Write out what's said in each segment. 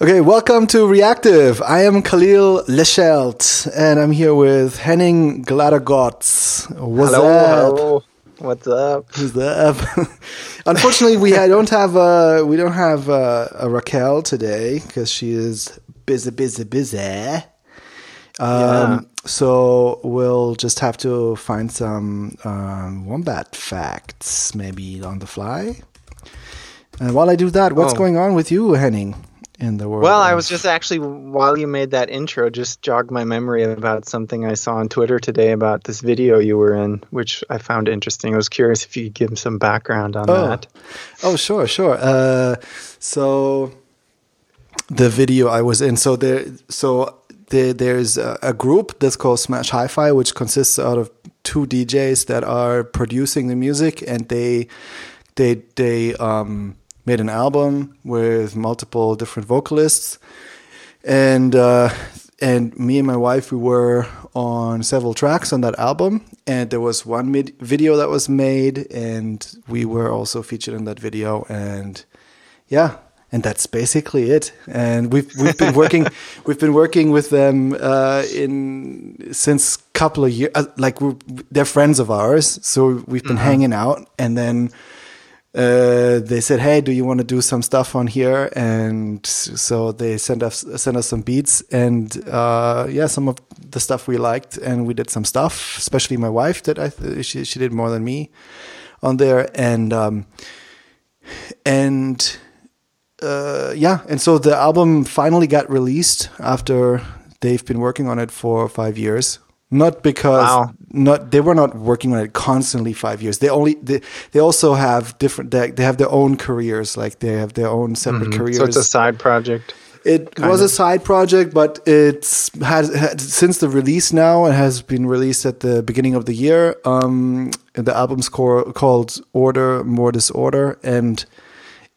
Okay, welcome to Reactive. I am Kahlil Lechelt, and I'm here with Henning Glatter-Götz. What's hello, up? Hello. What's up? Who's up? Unfortunately, we don't have uh, we don't have uh, a Raquel today because she is busy, busy, busy. Um, yeah. So we'll just have to find some um, wombat facts, maybe on the fly. And while I do that, what's oh. going on with you, Henning? In the world. Well, I was just actually while you made that intro, just jogged my memory about something I saw on Twitter today about this video you were in, which I found interesting. I was curious if you could give some background on oh. that. Oh, sure, sure. Uh, so the video I was in, so there, so there, there's a, a group that's called Smash Hi-Fi, which consists out of two DJs that are producing the music, and they, they, they, um made an album with multiple different vocalists, and uh, and me and my wife we were on several tracks on that album, and there was one mid- video that was made, and we were also featured in that video, and yeah, and that's basically it. And we've we've been working we've been working with them uh, in since couple of years. Uh, like they're friends of ours, so we've been mm-hmm. hanging out, and then uh, they said, "Hey, do you want to do some stuff on here?" And so they sent us sent us some beats, and uh, yeah, some of the stuff we liked, and we did some stuff. Especially my wife, that I th- she she did more than me on there, and um, and uh, yeah, and so the album finally got released after they've been working on it for five years not because wow. not they were not working on it constantly five years they only they, they also have different they, they have their own careers like they have their own separate mm-hmm. careers so it's a side project it was of. a side project but it's has, has, since the release now it has been released at the beginning of the year um the album's called order more disorder and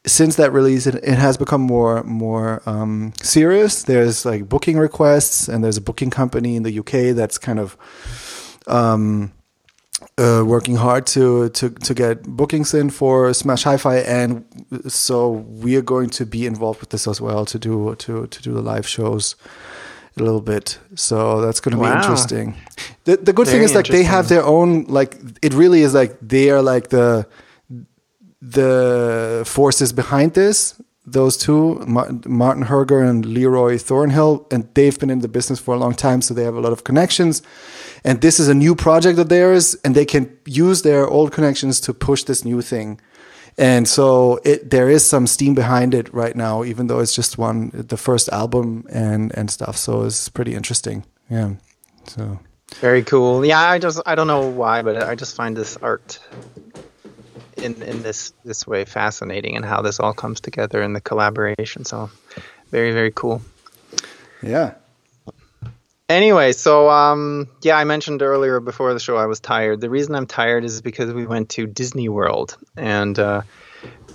since that release, it, it has become more more um, serious. There's like booking requests, and there's a booking company in the UK that's kind of um, uh, working hard to to to get bookings in for Smash Hi-Fi, and so we are going to be involved with this as well to do to to do the live shows a little bit. So that's going to wow. be interesting. The the good Very thing is like they have their own like it really is like they are like the the forces behind this those two martin herger and Leeroy Thornhill and they've been in the business for a long time so they have a lot of connections. And this is a new project of theirs and they can use their old connections to push this new thing. And so it there is some steam behind it right now even though it's just one the first album and and stuff so it's pretty interesting. Yeah so. Very cool. Yeah i just i don't know why but i just find this art in in this this way fascinating and how this all comes together in the collaboration. So very very cool. Yeah. Anyway, so um, yeah, I mentioned earlier before the show I was tired. The reason I'm tired is because we went to Disney World and uh,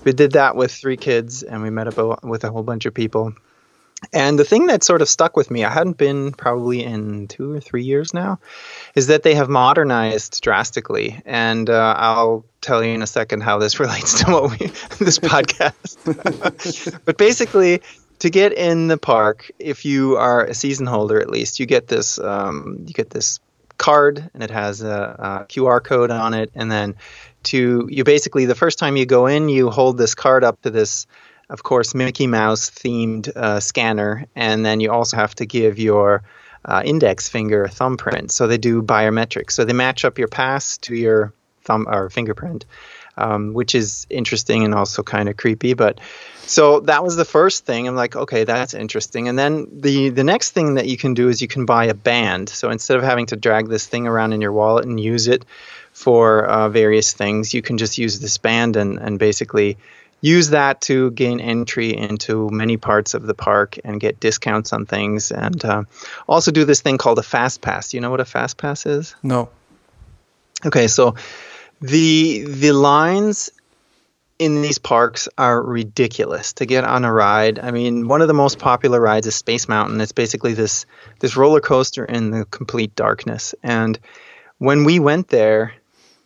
we did that with three kids and we met up with a whole bunch of people. And the thing that sort of stuck with me, I hadn't been probably in two or three years now, is that they have modernized drastically. And uh, I'll tell you in a second how this relates to what we this podcast. but basically, to get in the park, if you are a season holder, at least you get this um, you get this card, and it has a, a QR code on it, and then to you basically the first time you go in, you hold this card up to this of course, Mickey Mouse themed uh, scanner, and then you also have to give your uh, index finger a thumbprint. So they do biometrics. So they match up your pass to your thumb or fingerprint, um, which is interesting and also kind of creepy. But so that was the first thing. I'm like, okay, that's interesting. And then the the next thing that you can do is you can buy a band. So instead of having to drag this thing around in your wallet and use it for uh, various things, you can just use this band and and basically use that to gain entry into many parts of the park and get discounts on things and uh, also do this thing called a fast pass you know what a fast pass is no okay so the the lines in these parks are ridiculous to get on a ride. I mean, one of the most popular rides is Space Mountain. It's basically this this roller coaster in the complete darkness. And when we went there,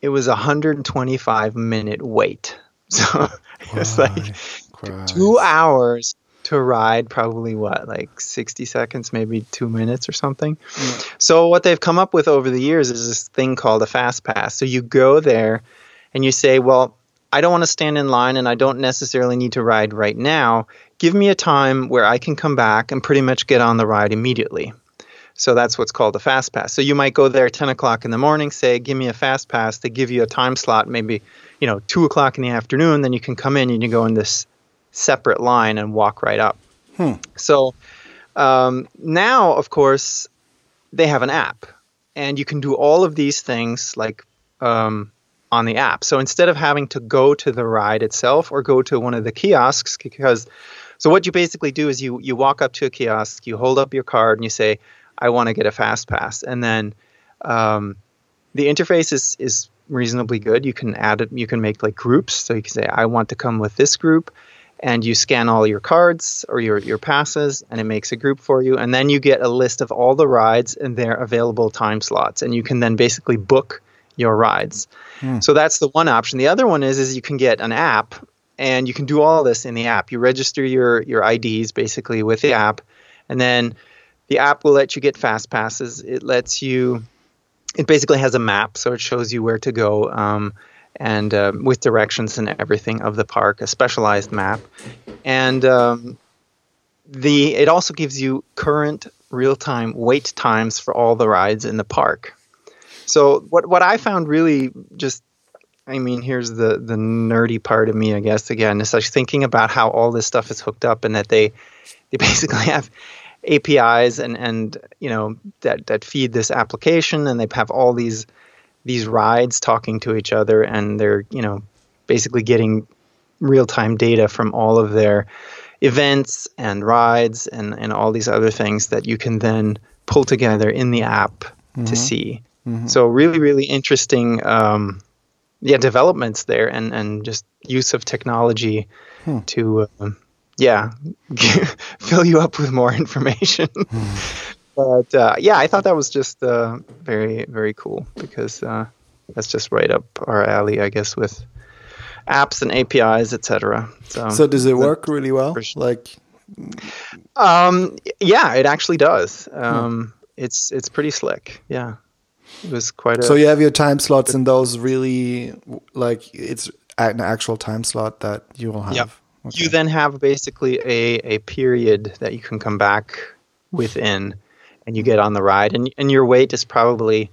it was a 125 minute wait. So it's like Christ. two hours to ride probably what like 60 seconds maybe two minutes or something so what they've come up with over the years is this thing called a fast pass so you go there and you say well i don't want to stand in line and i don't necessarily need to ride right now give me a time where i can come back and pretty much get on the ride immediately so that's what's called a fast pass. So you might go there 10 o'clock in the morning, say, give me a fast pass. They give you a time slot, maybe, you know, 2 o'clock in the afternoon. Then you can come in and you go in this separate line and walk right up. Hmm. So um, now, of course, they have an app. And you can do all of these things like um, on the app. So instead of having to go to the ride itself or go to one of the kiosks, because so what you basically do is you you walk up to a kiosk, you hold up your card, and you say, I want to get a fast pass. And then um, the interface is, is reasonably good. You can add it, you can make like groups. So you can say, I want to come with this group. And you scan all your cards or your, your passes, and it makes a group for you. And then you get a list of all the rides and their available time slots. And you can then basically book your rides. Hmm. So that's the one option. The other one is is you can get an app and you can do all this in the app. You register your your IDs basically with the app, and then the app will let you get fast passes. It lets you. It basically has a map, so it shows you where to go, um, and uh, with directions and everything of the park, a specialized map, and um, the it also gives you current real time wait times for all the rides in the park. So what what I found really just I mean, here's the the nerdy part of me, I guess. Again, it's like thinking about how all this stuff is hooked up, and that they they basically have APIs and and you know that that feed this application, and they have all these these rides talking to each other, and they're you know basically getting real time data from all of their events and rides and and all these other things that you can then pull together in the app to see. So really, really interesting. Um, yeah developments there and and just use of technology to um, yeah. Fill you up with more information. But uh, yeah i thought that was just uh, very very cool because uh, that's just right up our alley i guess with apps and apis etc so So does it work really well? Like, um yeah it actually does. Um it's it's pretty slick. Yeah. It was quite a so you have your time slots and those really like it's an actual time slot that you will have. Yep. Okay. You then have basically a, a period that you can come back within and you get on the ride. And, and your wait is probably,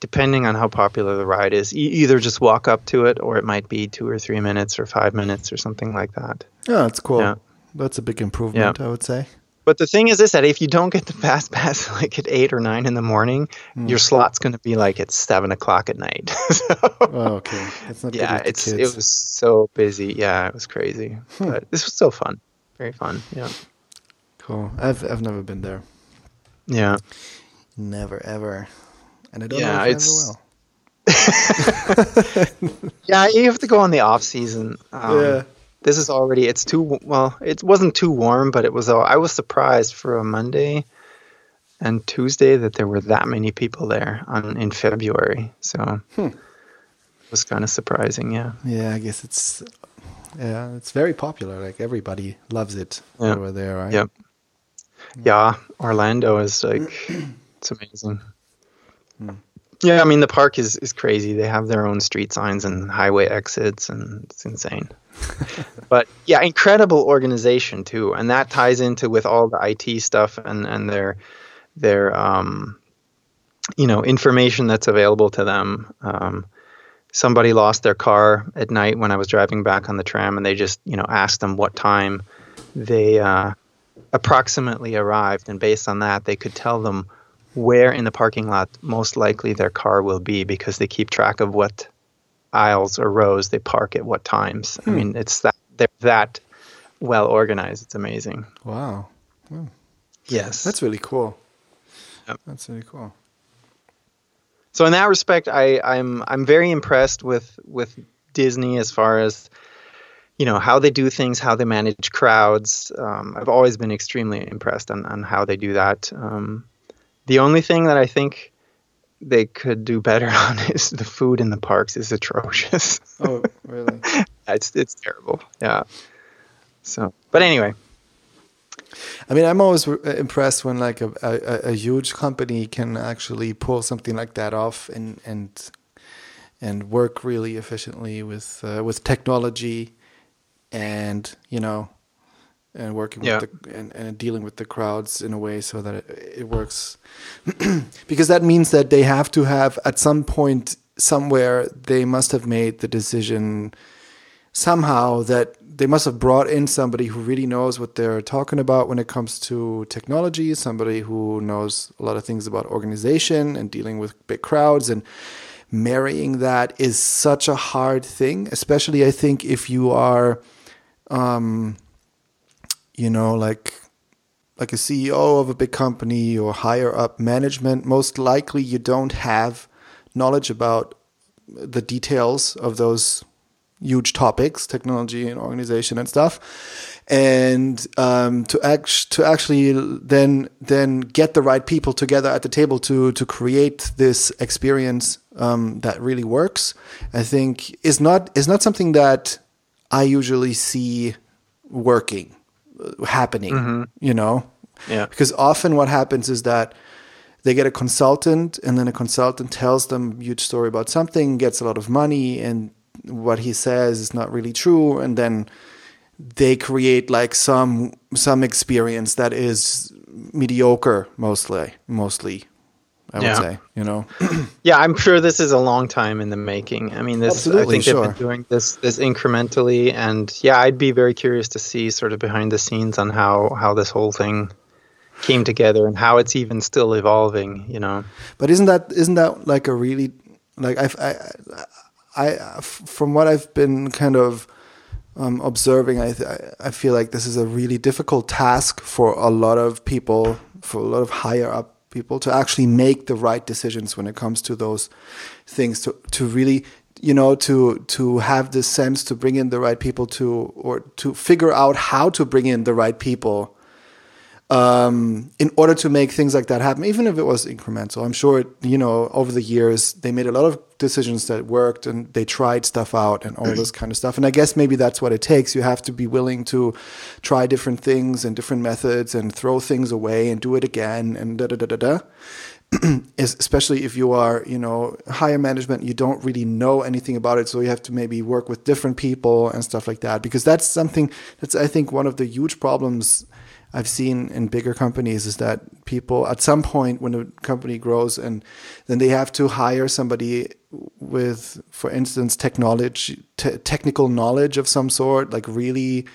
depending on how popular the ride is, you either just walk up to it or it might be two or three minutes or five minutes or something like that. Yeah, that's cool. Yeah. That's a big improvement, I would say. But the thing is this that if you don't get the fast pass like at eight or nine in the morning, Mm. your slot's going to be like at seven o'clock at night. so, Oh, okay. That's not yeah, it's it was so busy. Yeah, it was crazy. But this was still fun. Very fun. Yeah. cool. I've I've never been there. Yeah. Never ever. And I don't Yeah, know if I ever will. Yeah, you have to go on the off season. Um, Yeah. This is already it's too well. It wasn't too warm, but it was. uh, I was surprised for a Monday and Tuesday that there were that many people there on in February. So it was kind of surprising. Yeah. Yeah, I guess it's yeah, it's very popular. Like everybody loves it Yeah. over there, right? Yep. Yeah, Orlando is like it's amazing. Yeah, I mean the park is is crazy. They have their own street signs and highway exits, and it's insane. but yeah, incredible organization too, and that ties into with all the IT stuff and and their their um, you know information that's available to them. Um, somebody lost their car at night when I was driving back on the tram, and they just you know asked them what time they uh, approximately arrived, and based on that, they could tell them where in the parking lot most likely their car will be because they keep track of what aisles or rows they park at what times. I mean, it's that they're that well organized. It's amazing. Wow. Yes, That's really cool. Yep. That's really cool. so in that respect, I, I'm I'm very impressed with with Disney as far as you know how they do things, how they manage crowds. Um, I've always been extremely impressed on, on how they do that. Um, the only thing that I think they could do better on is the food in the parks is atrocious. Oh, really? it's it's terrible. Yeah. So, but anyway, I mean, I'm always impressed when like a, a, a, huge company can actually pull something like that off and and and work really efficiently with uh, with technology, and you know, and working yeah. with the and, and dealing with the crowds in a way so that it, it works, because that means that they have to have at some point somewhere they must have made the decision somehow that they must have brought in somebody who really knows what they're talking about when it comes to technology, somebody who knows a lot of things about organization and dealing with big crowds and marrying that is such a hard thing, especially I think if you are um you know like like a CEO of a big company or higher up management, most likely you don't have knowledge about the details of those huge topics, technology and organization and stuff, and um, to act to actually then then get the right people together at the table to to create this experience um, that really works. I think is not is not something that I usually see working happening. Mm-hmm. You know, yeah, because often what happens is that they get a consultant and then a consultant tells them a huge story about something gets a lot of money and what he says is not really true and then they create like some some experience that is mediocre mostly mostly I yeah. would say, you know. yeah, I'm sure this is a long time in the making. I mean, this Absolutely, I think sure. they've been doing this this incrementally, and yeah, I'd be very curious to see sort of behind the scenes on how how this whole thing came together and how it's even still evolving. You know. But isn't that isn't that like a really like I've, I I, from what I've been kind of um, observing, I, I feel like this is a really difficult task for a lot of people, for a lot of higher up people to actually make the right decisions when it comes to those things. To to really, you know, to to have the sense to bring in the right people to or to figure out how to bring in the right people um, in order to make things like that happen, even if it was incremental. I'm sure, you know, over the years, they made a lot of decisions that worked and they tried stuff out and all this kind of stuff. And I guess maybe that's what it takes. You have to be willing to try different things and different methods and throw things away and do it again and da da da da da. especially if you are, you know, higher management, you don't really know anything about it. So you have to maybe work with different people and stuff like that. Because that's something that's, I think, one of the huge problems I've seen in bigger companies is that people at some point when a company grows and then they have to hire somebody with, for instance, technology, technical knowledge of some sort, like really,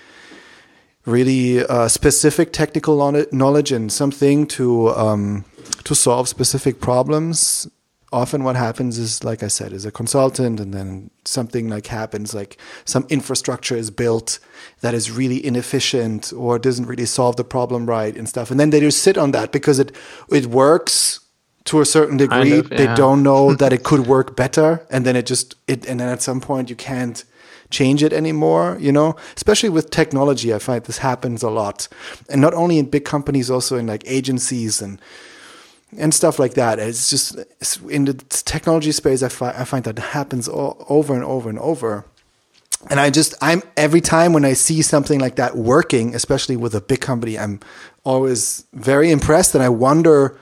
really uh, specific technical knowledge and something to um, to solve specific problems often what happens is like i said is a consultant and then something like happens like some infrastructure is built that is really inefficient or doesn't really solve the problem right and stuff. And then they just sit on that because it it works to a certain degree. kind of, yeah. they don't know that it could work better and then it just it and then at some point you can't change it anymore you know? Especially with technology i find this happens a lot. And not only in big companies also in like agencies and and stuff like that. It's just it's in the technology space. I, fi- I find that happens all, over and over and over. And I just I'm every time when I see something like that working, especially with a big company, I'm always very impressed, and I wonder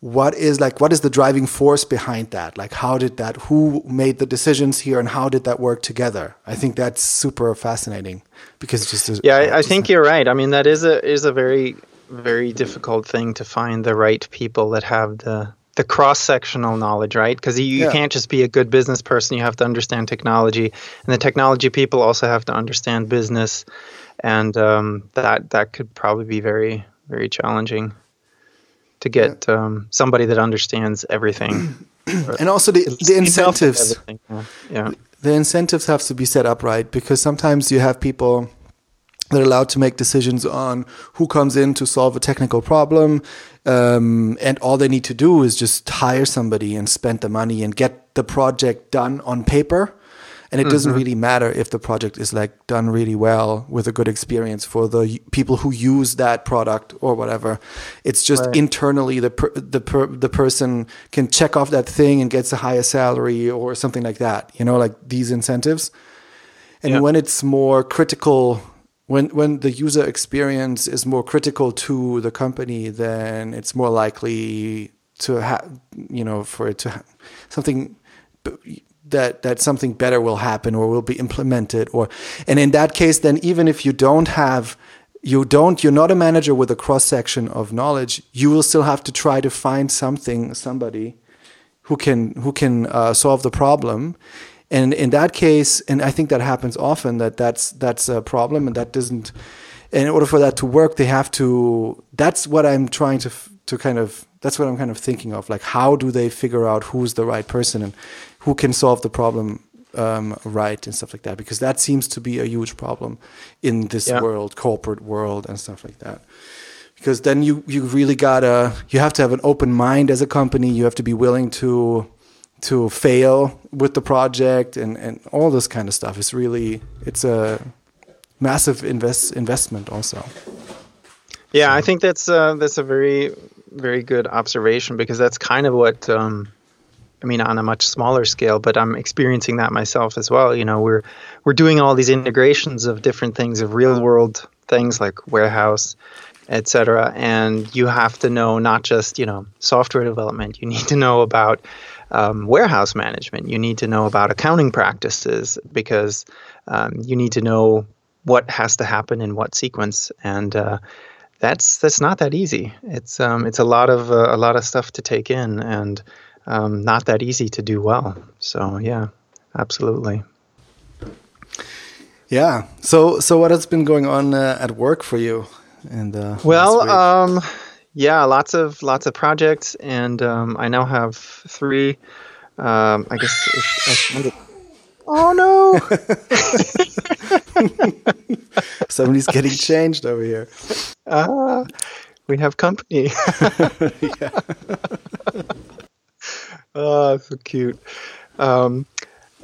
what is like what is the driving force behind that like how did that who made the decisions here and how did that work together i think that's super fascinating because just yeah I, I think you're right i mean that is a is a very very difficult thing to find the right people that have the the cross sectional knowledge, right? Because you, yeah. you can't just be a good business person. You have to understand technology, and the technology people also have to understand business, and um, that that could probably be very very challenging to get yeah. um, somebody that understands everything. and also the the incentives. Yeah. yeah. The incentives have to be set up right because sometimes you have people they're allowed to make decisions on who comes in to solve a technical problem. Um, and all they need to do is just hire somebody and spend the money and get the project done on paper. And it mm-hmm. doesn't really matter if the project is like done really well with a good experience for the people who use that product or whatever. It's just right. internally the per, the per, the person can check off that thing and gets a higher salary or something like that. You know, like these incentives. And when it's more critical when when the user experience is more critical to the company, then it's more likely to have you know for it to ha- something that that something better will happen or will be implemented or and in that case then even if you don't have you don't you're not a manager with a cross section of knowledge you will still have to try to find something somebody who can who can uh, solve the problem and in that case and i think that happens often that that's that's a problem and that doesn't in order for that to work they have to that's what i'm trying to to kind of that's what i'm kind of thinking of. Like how do they figure out who's the right person and who can solve the problem um, right and stuff like that? Because that seems to be a huge problem in this yeah. world corporate world and stuff like that. Because then you you really gotta you have to have an open mind as a company. You have to be willing to to fail with the project and and all this kind of stuff it's really it's a massive invest investment also yeah i think that's uh, that's a very very good observation because that's kind of what um, I mean, on a much smaller scale, but I'm experiencing that myself as well. You know, we're we're doing all these integrations of different things, of real world things like warehouse, etc. And you have to know not just you know software development. You need to know about um, warehouse management. You need to know about accounting practices because um, you need to know what has to happen in what sequence and. Uh, that's that's not that easy. It's um, it's a lot of uh, a lot of stuff to take in, and um, not that easy to do well. So yeah, absolutely. Yeah. So so what has been going on uh, at work for you? And uh, well, um, yeah, lots of lots of projects, and um, I now have three. Um, I guess. If, oh no! Somebody's getting changed over here. Ah, we have company. yeah. Oh, so cute. Um,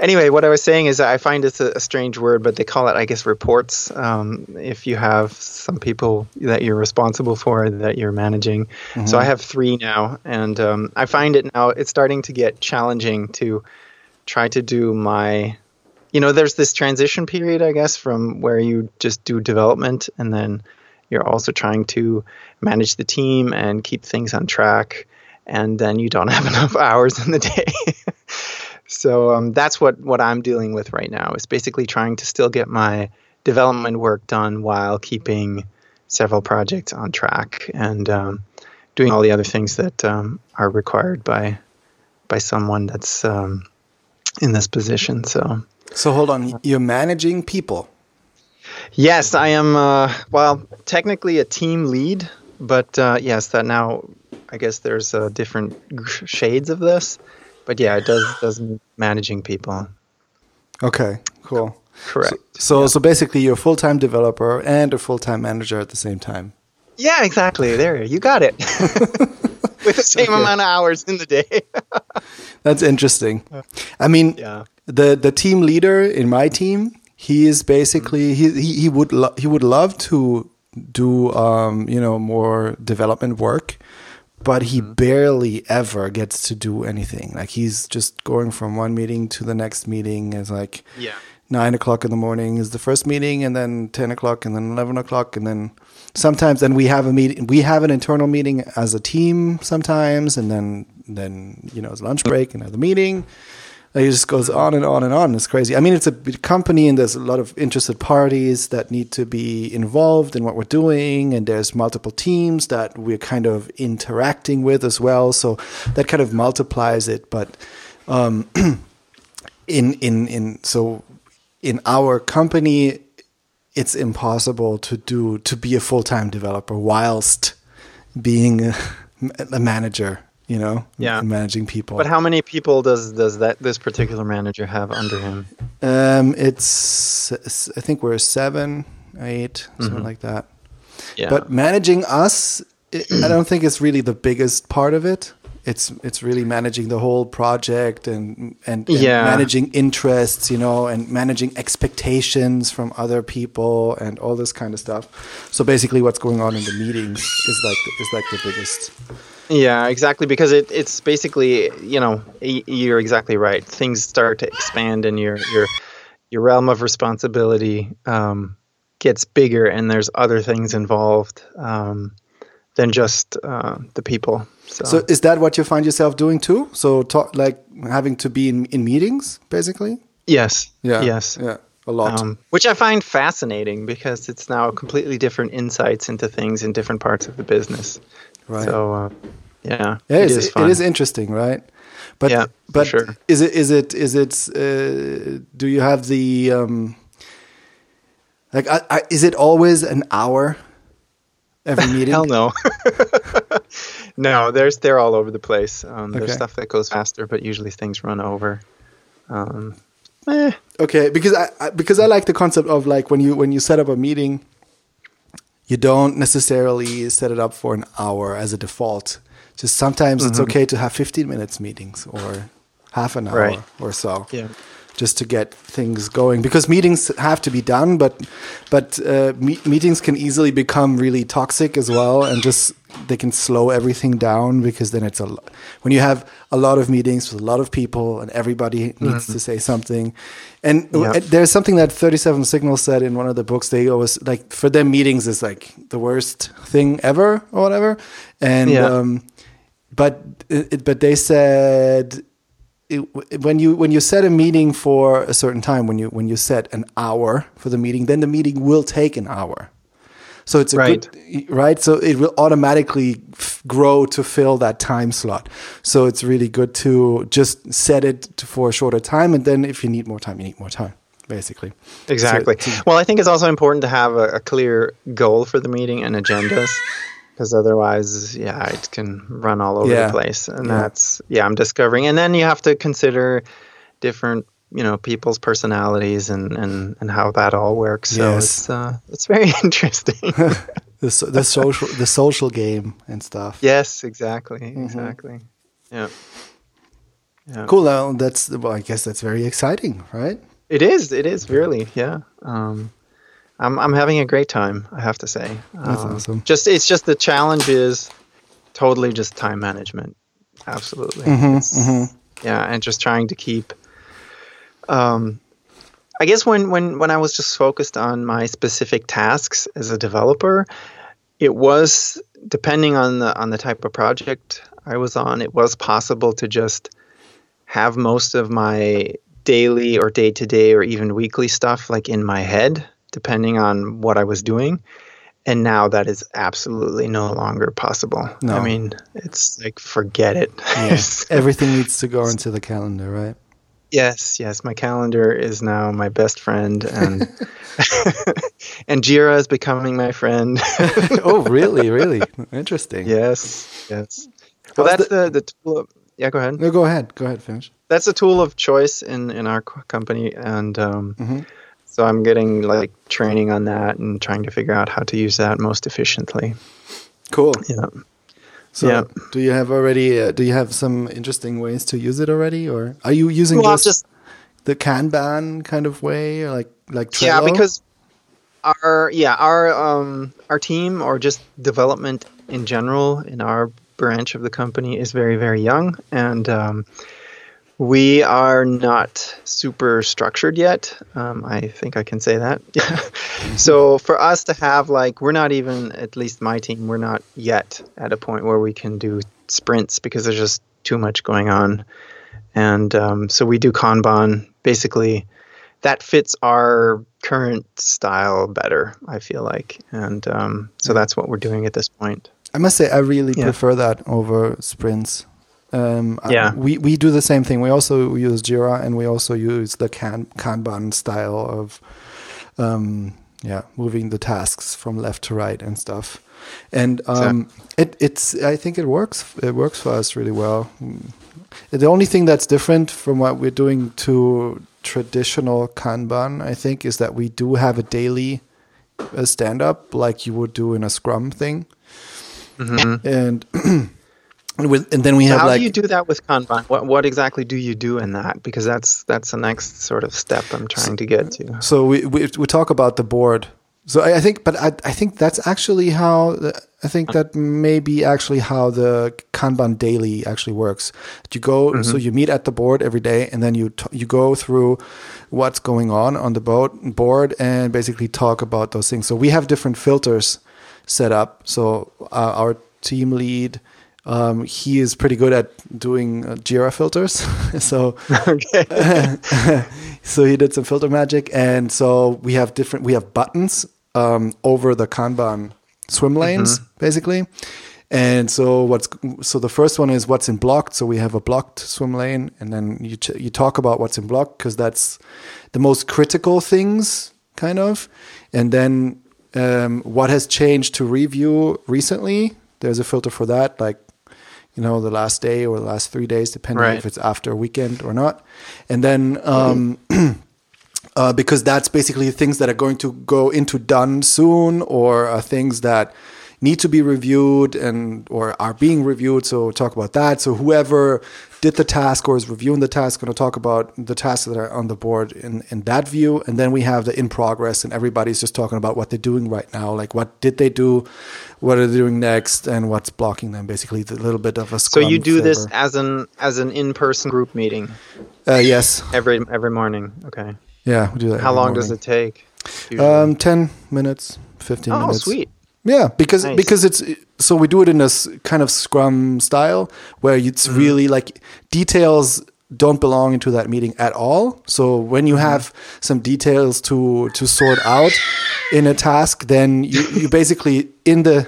anyway, what I was saying is I find it's a, a, strange word, but they call it, I guess, reports. Um, if you have some people that you're responsible for that you're managing. Mm-hmm. So I have three now, and um, I find it now, it's starting to get challenging to try to do my. You know, there's this transition period, I guess, from where you just do development and then you're also trying to manage the team and keep things on track and then you don't have enough hours in the day. So um, that's what what I'm dealing with right now. Is basically trying to still get my development work done while keeping several projects on track and um, doing all the other things that um, are required by by someone that's um, in this position. So. So hold on, you're managing people. Yes, I am. Uh, well, technically a team lead, but uh, yes, that now I guess there's uh, different shades of this, but yeah, it does does managing people. Okay, cool. Correct. So so, yeah. so basically, you're a full time developer and a full time manager at the same time. Yeah, exactly. There, you got it. With the same okay. amount of hours in the day. That's interesting. I mean, yeah. the the team leader in my team, he is basically mm-hmm. he, he he would lo- he would love to do um, you know more development work but he mm-hmm. barely ever gets to do anything. Like he's just going from one meeting to the next meeting. It's like yeah. nine o'clock in the morning is the first meeting, and then ten o'clock, and then eleven o'clock, and then sometimes then we have a meeting. We have an internal meeting as a team sometimes, and then then you know it's lunch break, and another meeting it just goes on and on and on. It's crazy. I mean, it's a big company and there's a lot of interested parties that need to be involved in what we're doing. And there's multiple teams that we're kind of interacting with as well. So that kind of multiplies it. But um, in, in, in, so in our company, it's impossible to do, to be a full time developer whilst being a, a manager you know, yeah. managing people. But how many people does does that this particular manager have under him? Um, it's I think we're seven, eight, mm-hmm. something like that. Yeah. But managing us, I don't think it's really the biggest part of it. It's it's really managing the whole project and and, and yeah. managing interests, you know, and managing expectations from other people and all this kind of stuff. So basically, what's going on in the meetings is like is like the biggest yeah, exactly. Because it, it's basically, you know, you're exactly right. Things start to expand and your your your realm of responsibility um, gets bigger and there's other things involved um, than just uh, the people. So. So is that what you find yourself doing too? So talk like having to be in, in meetings basically? yes, Yeah. yes, Yeah. A lot. um, which I find fascinating because it's now completely different insights into things in different parts of the business. right. So uh, yeah, yeah, it is it interesting, right? But Yeah, but sure. is it is it is it uh, do you have the um like I, I, is it always an hour every meeting? Hell no. no, there's they're all over the place. Um, There's Okay. stuff that goes faster, but usually things run over. Um, eh, Okay, because I, I because I like the concept of like when you when you set up a meeting, you don't necessarily set it up for an hour as a default. Just sometimes it's Mm-hmm. okay to have 15 minutes meetings or half an hour Right. or so. Yeah. Just to get things going because meetings have to be done, but but uh, me- meetings can easily become really toxic as well, and just they can slow everything down because then it's a lo- when you have a lot of meetings with a lot of people and everybody needs to say something, and Mm-hmm. Yeah. uh, there's something that 37 Signals said in one of the books. They always like for them meetings is like the worst thing ever or whatever, and Yeah. um, but uh, it, but they said it, when you when you set a meeting for a certain time when you when you set an hour for the meeting then the meeting will take an hour so it's a Right. good right so it will automatically f- grow to fill that time slot so it's really good to just set it to, for a shorter time and then if you need more time you need more time basically exactly. So- well, I think it's also important to have a, a clear goal for the meeting and agendas. Because otherwise, yeah, it can run all over Yeah. the place, and Yeah. that's yeah, I'm discovering. And then you have to consider different, you know, people's personalities and and and how that all works. So Yes. it's uh, it's very interesting. the, so- the social the social game and stuff yes, exactly, Mm-hmm. exactly. Yeah. Yeah. cool now that's well i guess that's very exciting right It is. It is really. Yeah. Um, I'm I'm having a great time. I have to say. That's Um, awesome. Just it's just the challenge is totally just time management. Absolutely. Mm-hmm, It's- Yeah, and just trying to keep. Um, I guess when when when I was just focused on my specific tasks as a developer, it was depending on the on the type of project I was on. It was possible to just have most of my daily or day to day or even weekly stuff like in my head, depending on what I was doing. And now that is absolutely no longer possible. No. I mean, it's like forget it. Yes. Everything needs to go into the calendar, right? yes, yes. My calendar is now my best friend, and and Jira is becoming my friend. oh, really? Really? Interesting. yes, yes. Well, How's that's the the tool. Of, yeah, go ahead. No, go ahead. Go ahead. Finish. that's a tool of choice in in our company and um, Mhm. So i'm getting like training on that and trying to figure out how to use that most efficiently Cool. yeah So, Yeah. do you have already? Uh, do you have some interesting ways to use it already, or are you using well, just, just the Kanban kind of way, or like like Trello? yeah because our yeah our um our team or just development in general in our branch of the company is very very young and um, we are not super structured yet. Um, i think i can say that. So for us to have like we're not even at least my team we're not yet at a point where we can do sprints because there's just too much going on. And um, so we do kanban. Basically that fits our current style better i feel like. And um, so that's what we're doing at this point. I must say, I really Yeah. prefer that over sprints. Um, Yeah. we we do the same thing. We also use Jira, and we also use the kan, Kanban style of, um, yeah, moving the tasks from left to right and stuff. And um, it it's I think it works. It works for us really well. Mm. The only thing that's different from what we're doing to traditional Kanban, I think, is that we do have a daily uh, stand up like you would do in a Scrum thing and and, with, and then we So have how like do you do that with Kanban? What what exactly do you do in that? Because that's that's the next sort of step I'm trying to get to. so we, we we talk about the board So I, I think, but I, I think that's actually how the, I think that may be actually how the Kanban daily actually works. You go, so you meet at the board every day, and then you t- you go through what's going on on the boat board and basically talk about those things. So we have different filters set up. So uh, our team lead. Um, he is pretty good at doing uh, Jira filters, so so he did some filter magic, and so we have different. We have buttons um, over the Kanban swim lanes, basically. And so what's so the first one is what's in blocked. So we have a blocked swim lane, and then you ch- you talk about what's in blocked because that's the most critical things, kind of. And then um, what has changed to review recently? There's a filter for that, like you know, the last day or the last three days, depending Right. if it's after a weekend or not. And then um, uh, because that's basically things that are going to go into done soon or are things that need to be reviewed and or are being reviewed so talk about that so whoever did the task or is reviewing the task going to talk about the tasks that are on the board in, in that view. And then we have the in progress and everybody's just talking about what they're doing right now. Like what did they do? What are they doing next? And what's blocking them basically. A little bit of a so you do this as an as an in person group meeting? Uh, yes. Every every morning. Okay. yeah we do that How long does it take? um 10 minutes 15 oh, minutes. sweet. Yeah, because Nice. because it's so we do it in a s- kind of Scrum style where it's Mm-hmm. really like details don't belong into that meeting at all. So when you Mm-hmm. have some details to to sort out in a task, then you, you basically in the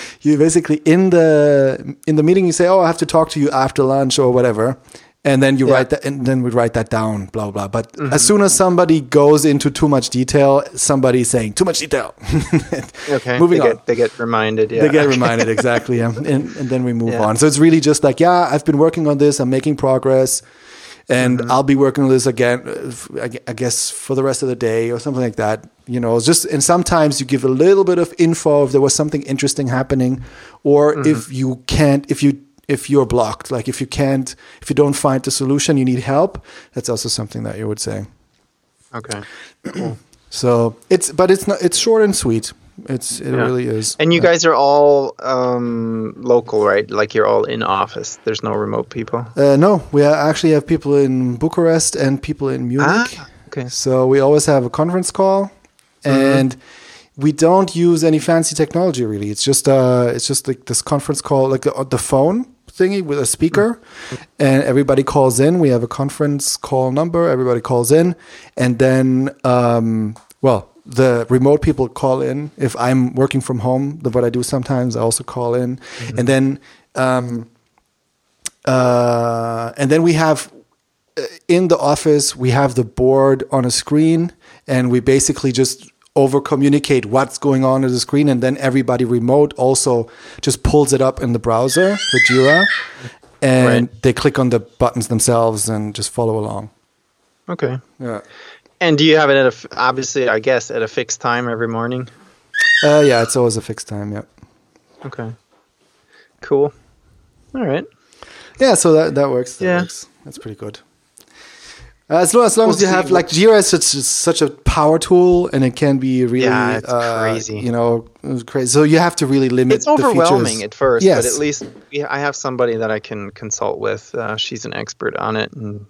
you basically in the in the meeting you say, oh, I have to talk to you after lunch or whatever. And then you Yeah. write that, and then we write that down, blah blah. But Mm-hmm. as soon as somebody goes into too much detail, somebody's saying too much detail. Okay. Moving they on Get, they get reminded. Yeah. they get Okay. reminded exactly yeah. and, and then we move Yeah. on so it's really just like yeah i've been working on this i'm making progress and Mm-hmm. i'll be working on this again uh, f- I gue- i guess for the rest of the day or something like that you know just and sometimes you give a little bit of info if there was something interesting happening or Mm-hmm. if you can't if you if you're blocked like if you can't if you don't find the solution you need help that's also something that you would say Okay. so it's but it's not it's short and sweet it's it Yeah. really is And you Yeah. guys are all um, local, right? Like you're all in office. There's no remote people. Uh, no, we actually have people in Bucharest and people in Munich. Ah, okay. So we always have a conference call, and we don't use any fancy technology really. It's just uh, it's just like this conference call, like the, the phone thingy with a speaker, and everybody calls in. We have a conference call number. Everybody calls in, and then um, well. The remote people call in. If I'm working from home, the, what I do sometimes, I also call in, and then um, uh, and then we have uh, in the office we have the board on a screen and we basically just over communicate what's going on on the screen and then everybody remote also just pulls it up in the browser the jira and Right. they click on the buttons themselves and just follow along Okay. yeah And do you have it at a f- obviously, I guess, at a fixed time every morning? uh, yeah it's always a fixed time yeah Okay. Cool. All right. yeah so that, that works that Yeah. works that's pretty good as long as, long We'll as you have like Jira is such such a power tool and it can be really Yeah, it's uh, crazy. you know crazy so you have to really limit It's the overwhelming at first, Yes. but at least we, I have somebody that I can consult with. Uh, she's an expert on it and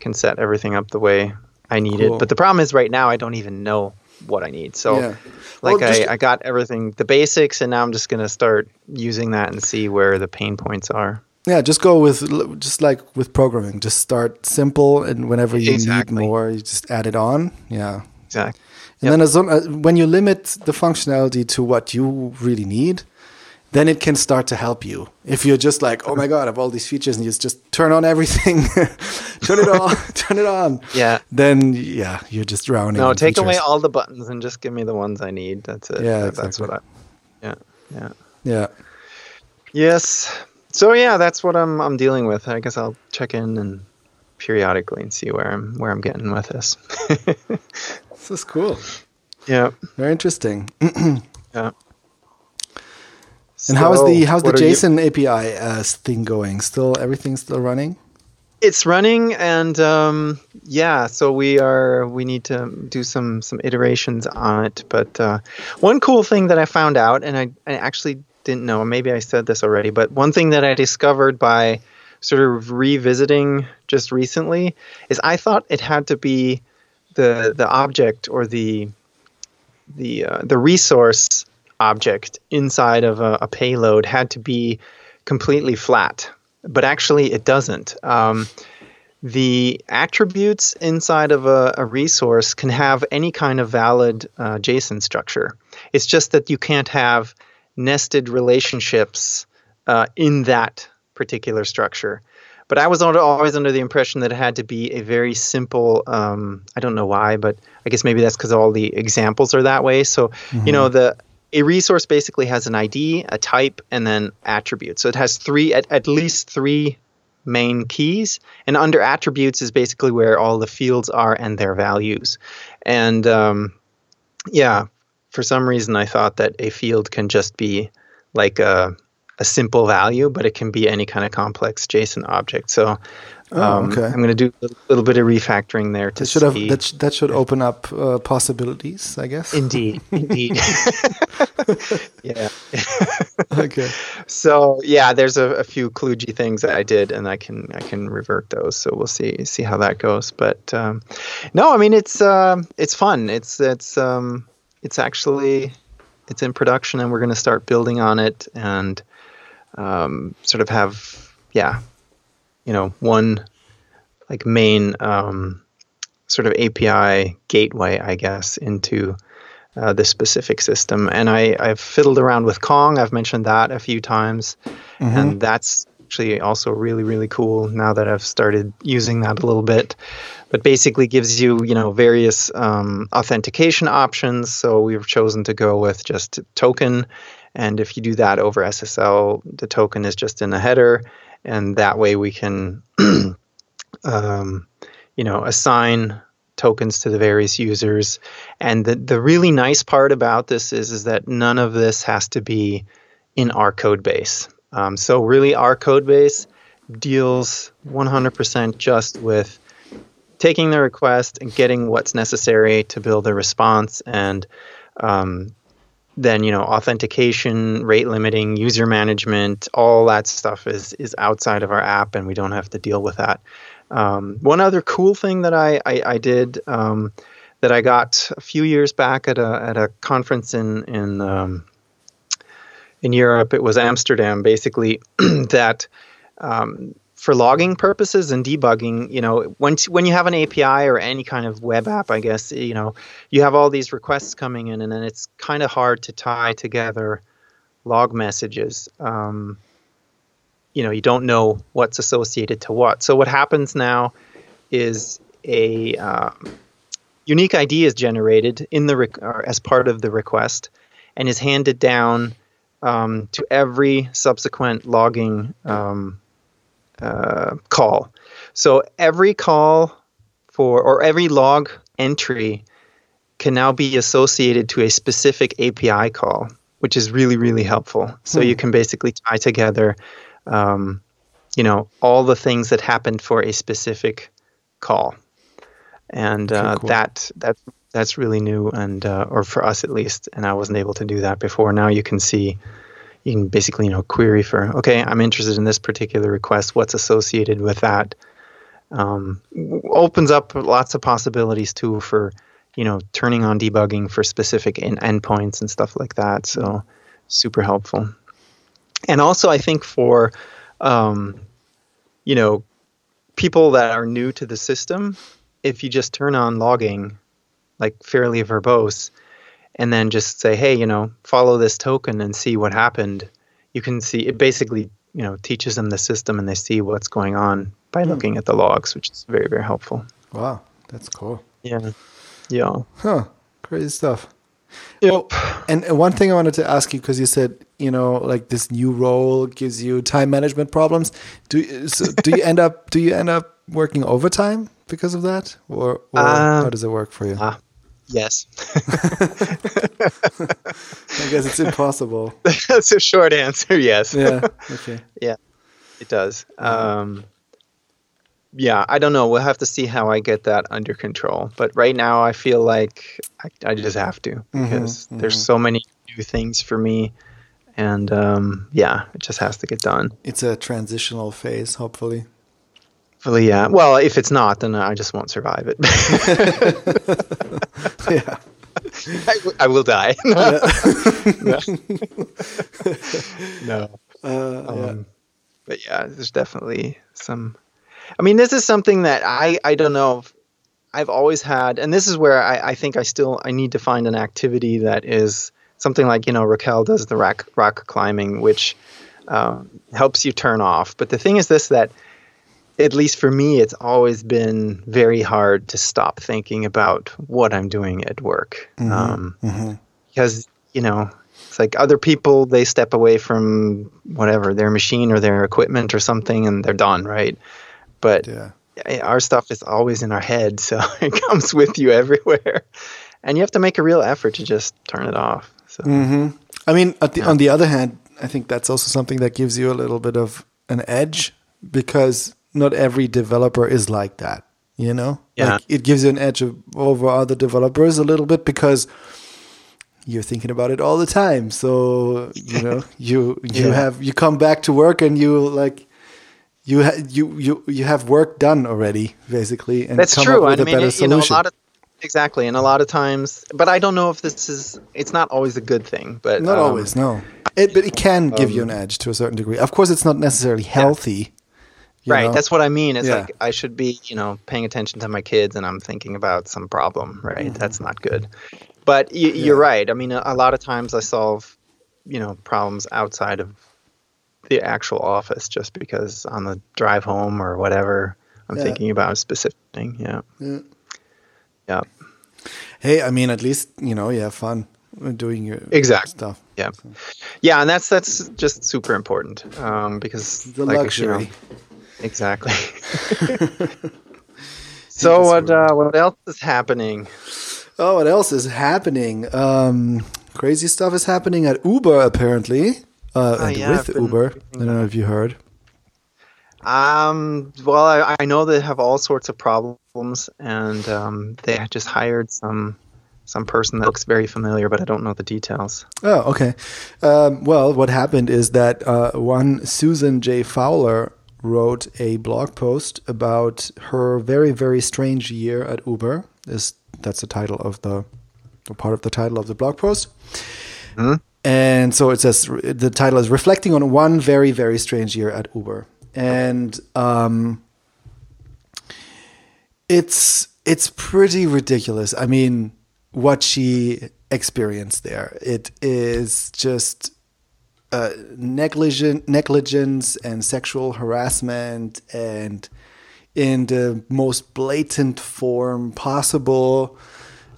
can set everything up the way I need Cool. it. But the problem is, right now, I don't even know what I need. So, Yeah. like, Well, I, I got everything, the basics, and now I'm just going to start using that and see where the pain points are. Yeah, just go with just like with programming. Just start simple, and whenever you Exactly. need more, you just add it on. Yeah, Exactly. and then as long, uh, when you limit the functionality to what you really need, then it can start to help you. If you're just like, oh my god, I have all these features, and you just, turn on everything, turn it on, turn it on. Yeah. Then yeah, you're just drowning. No, take away all the buttons and just give me the ones I need. That's it. Yeah, That- That's what I. Yeah. Yeah. Yeah. Yes. So yeah, that's what I'm I'm dealing with. I guess I'll check in and periodically and see where I'm where I'm getting with this. This is cool. yeah. Very interesting. Yeah. And how is the how's the are you- JSON API uh, thing going? Still everything's still running? it's running, and um, yeah, so we are we need to do some some iterations on it. But uh, one cool thing that I found out, and I, I actually didn't know, maybe I said this already, but one thing that I discovered by sort of revisiting just recently is I thought it had to be the the object or the the uh, the resource object inside of a, a, payload had to be completely flat, but actually it doesn't. Um, the attributes inside of a, a, resource can have any kind of valid uh, JSON structure. It's just that you can't have nested relationships uh, in that particular structure. But I was always under the impression that it had to be a very simple. Um, I don't know why, but I guess maybe that's because all the examples are that way. So mm-hmm. you know the a resource basically has an ID, a type, and then attributes. So it has three at, at least three main keys, and under attributes is basically where all the fields are and their values. And um, yeah, for some reason I thought that a field can just be like a a simple value, but it can be any kind of complex JSON object. So oh, um, okay. I'm going to do a little bit of refactoring there to that should see. Have, that, sh- that should open up uh, possibilities, I guess. Indeed, indeed. yeah. okay. So yeah, there's a, a, few kludgy things that I did, and I can I can revert those. So we'll see see how that goes. But um, no, I mean it's uh, it's fun. It's it's um, it's actually it's in production, and we're going to start building on it and um, sort of have yeah you know one like main um, sort of API gateway I guess into uh, this specific system. And I, I've fiddled around with Kong. I've mentioned that a few times. Mm-hmm. and that's actually also really really cool now that I've started using that a little bit but basically gives you you know various um, authentication options so we've chosen to go with just token and if you do that over SSL, the token is just in the header, and that way we can, um, you know, assign tokens to the various users. And the, the really nice part about this is, is that none of this has to be in our code base. Um, so really our code base deals 100% just with taking the request and getting what's necessary to build a response and um, then you know authentication rate limiting user management all that stuff is is outside of our app and we don't have to deal with that. Um, one other cool thing that i i, I did um, that i got a few years back at a at a conference in in um, in europe it was amsterdam basically that um, for logging purposes and debugging, you know, when when you have an API or any kind of web app, I guess, you know, you have all these requests coming in, and then it's kind of hard to tie together log messages. Um, you know, you don't know what's associated to what. So what happens now is a um, unique ID is generated in the as part of the request, and is handed down um, to every subsequent logging um, uh, call. So every call for or every log entry can now be associated to a specific API call, which is really really helpful. So hmm. you can basically tie together, um, you know, all the things that happened for a specific call, and uh, cool. that that that's really new and uh, or for us at least. And I wasn't able to do that before. Now you can see you can basically you know query for okay i'm interested in this particular request what's associated with that um, opens up lots of possibilities too for you know turning on debugging for specific in- endpoints and stuff like that so super helpful and also i think for um, you know people that are new to the system if you just turn on logging like fairly verbose and then just say, hey, you know, follow this token and see what happened. You can see it basically, you know, teaches them the system and they see what's going on by mm. looking at the logs, which is very, very helpful. Wow, that's cool. Yeah. Yeah. Huh. Crazy stuff. Yep. and one thing I wanted to ask you because you said you know like this new role gives you time management problems. Do so do you end up do you end up working overtime because of that, or, or um, how does it work for you? Uh, Yes. I guess it's impossible. That's a short answer. Yes. Yeah. Okay. yeah, it does. Um, yeah, I don't know. We'll have to see how I get that under control. But right now, I feel like I, I just have to because there's so many new things for me, and um, yeah, it just has to get done. It's a transitional phase, hopefully. Hopefully, yeah. Well, if it's not, then I just won't survive it. yeah. I, w- I will die. no. no. Uh, yeah. Um, but yeah, there's definitely some. I mean, this is something that I I don't know. if- I've always had, and this is where I, I think I still I need to find an activity that is something like you know Raquel does the rock rock climbing, which um, helps you turn off. But the thing is this that at least for me, it's always been very hard to stop thinking about what I'm doing at work. Mm-hmm. Um, mm-hmm. Because, you know, it's like other people, they step away from whatever, their machine or their equipment or something, and they're done, right? But Yeah. our stuff is always in our head, so it comes with you everywhere. And you have to make a real effort to just turn it off. So, mm-hmm. I mean, at the, on the other hand, I think that's also something that gives you a little bit of an edge because not every developer is like that. You know, Yeah. like it gives you an edge of, over other developers a little bit because you're thinking about it all the time. So you know, you you Yeah. have you come back to work and you like. You, ha- you you you have work done already, basically, and That's come true. up with I a mean, better it- you know, a lot of exactly, and a lot of times, but I don't know if this is. It's not always a good thing, but Not um, always, no. It, but it can give you an edge to a certain degree. Of course, it's not necessarily healthy. you right. know? That's what I mean. It's Yeah. like I should be, you know, paying attention to my kids, and I'm thinking about some problem. Right. That's not good. But y- you're right. I mean, a, a lot of times I solve, you know, problems outside of the actual office just because on the drive home or whatever I'm Yeah. thinking about a specific thing. Yeah. Yeah. Yeah. Hey, I mean, at least you know you have fun doing your exact stuff. Yeah, yeah, and that's that's just super important um, because The like, you know, luxury. Exactly. so what uh, what else is happening? Oh, what else is happening? Um, crazy stuff is happening at Uber apparently, uh, Oh, and yeah, with Uber. I don't know if you heard. Um, well, I, I know they have all sorts of problems, and um, they just hired some some person that looks very familiar, but I don't know the details. Oh, okay. Um, well, what happened is that uh, one Susan J. Fowler wrote a blog post about her very, very strange year at Uber. Is that's the title of the, or part of the title of the blog post. And so it says the title is reflecting on one very, very strange year at Uber, and um, it's it's pretty ridiculous. I mean, what she experienced there, it is just uh, negligent negligence and sexual harassment and in the most blatant form possible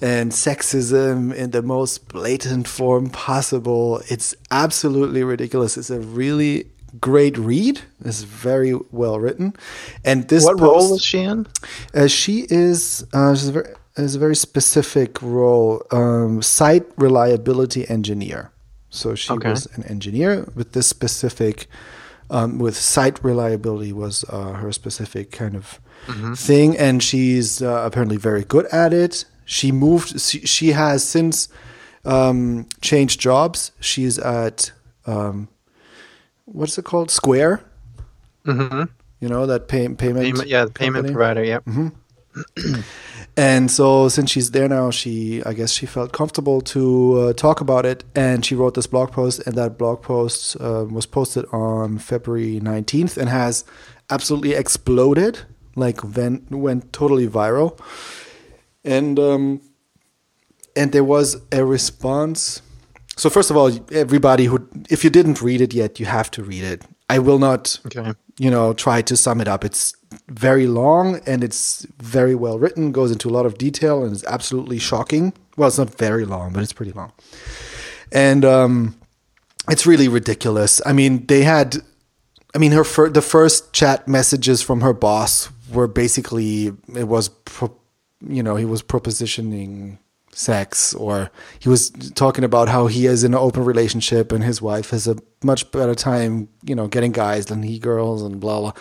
and sexism in the most blatant form possible. It's absolutely ridiculous. It's a really great read. It's very well written. And this What role is she in? uh, she is uh, she's a very, is a very specific role, um, site reliability engineer. So she Okay. was an engineer with this specific, um, with site reliability was uh, her specific kind of thing, and she's uh, apparently very good at it. She moved. She, she has since um, changed jobs. She's at um, what's it called? Square. Mm-hmm. You know that pay, payment. Payment, yeah, the payment provider. Yep. And so, since she's there now, she I guess she felt comfortable to uh, talk about it, and she wrote this blog post, and that blog post uh, was posted on February nineteenth, and has absolutely exploded, like went went totally viral, and um, and there was a response. So first of all, everybody who if you didn't read it yet, you have to read it. I will not Okay. you know, try to sum it up. It's very long and it's very well written, goes into a lot of detail, and is absolutely shocking. Well, it's not very long, but it's pretty long. And um, it's really ridiculous. I mean, they had, I mean, her fir- the first chat messages from her boss were basically it was, pro- you know, he was propositioning sex or he was talking about how he is in an open relationship and his wife has a much better time you know getting guys than he girls and blah blah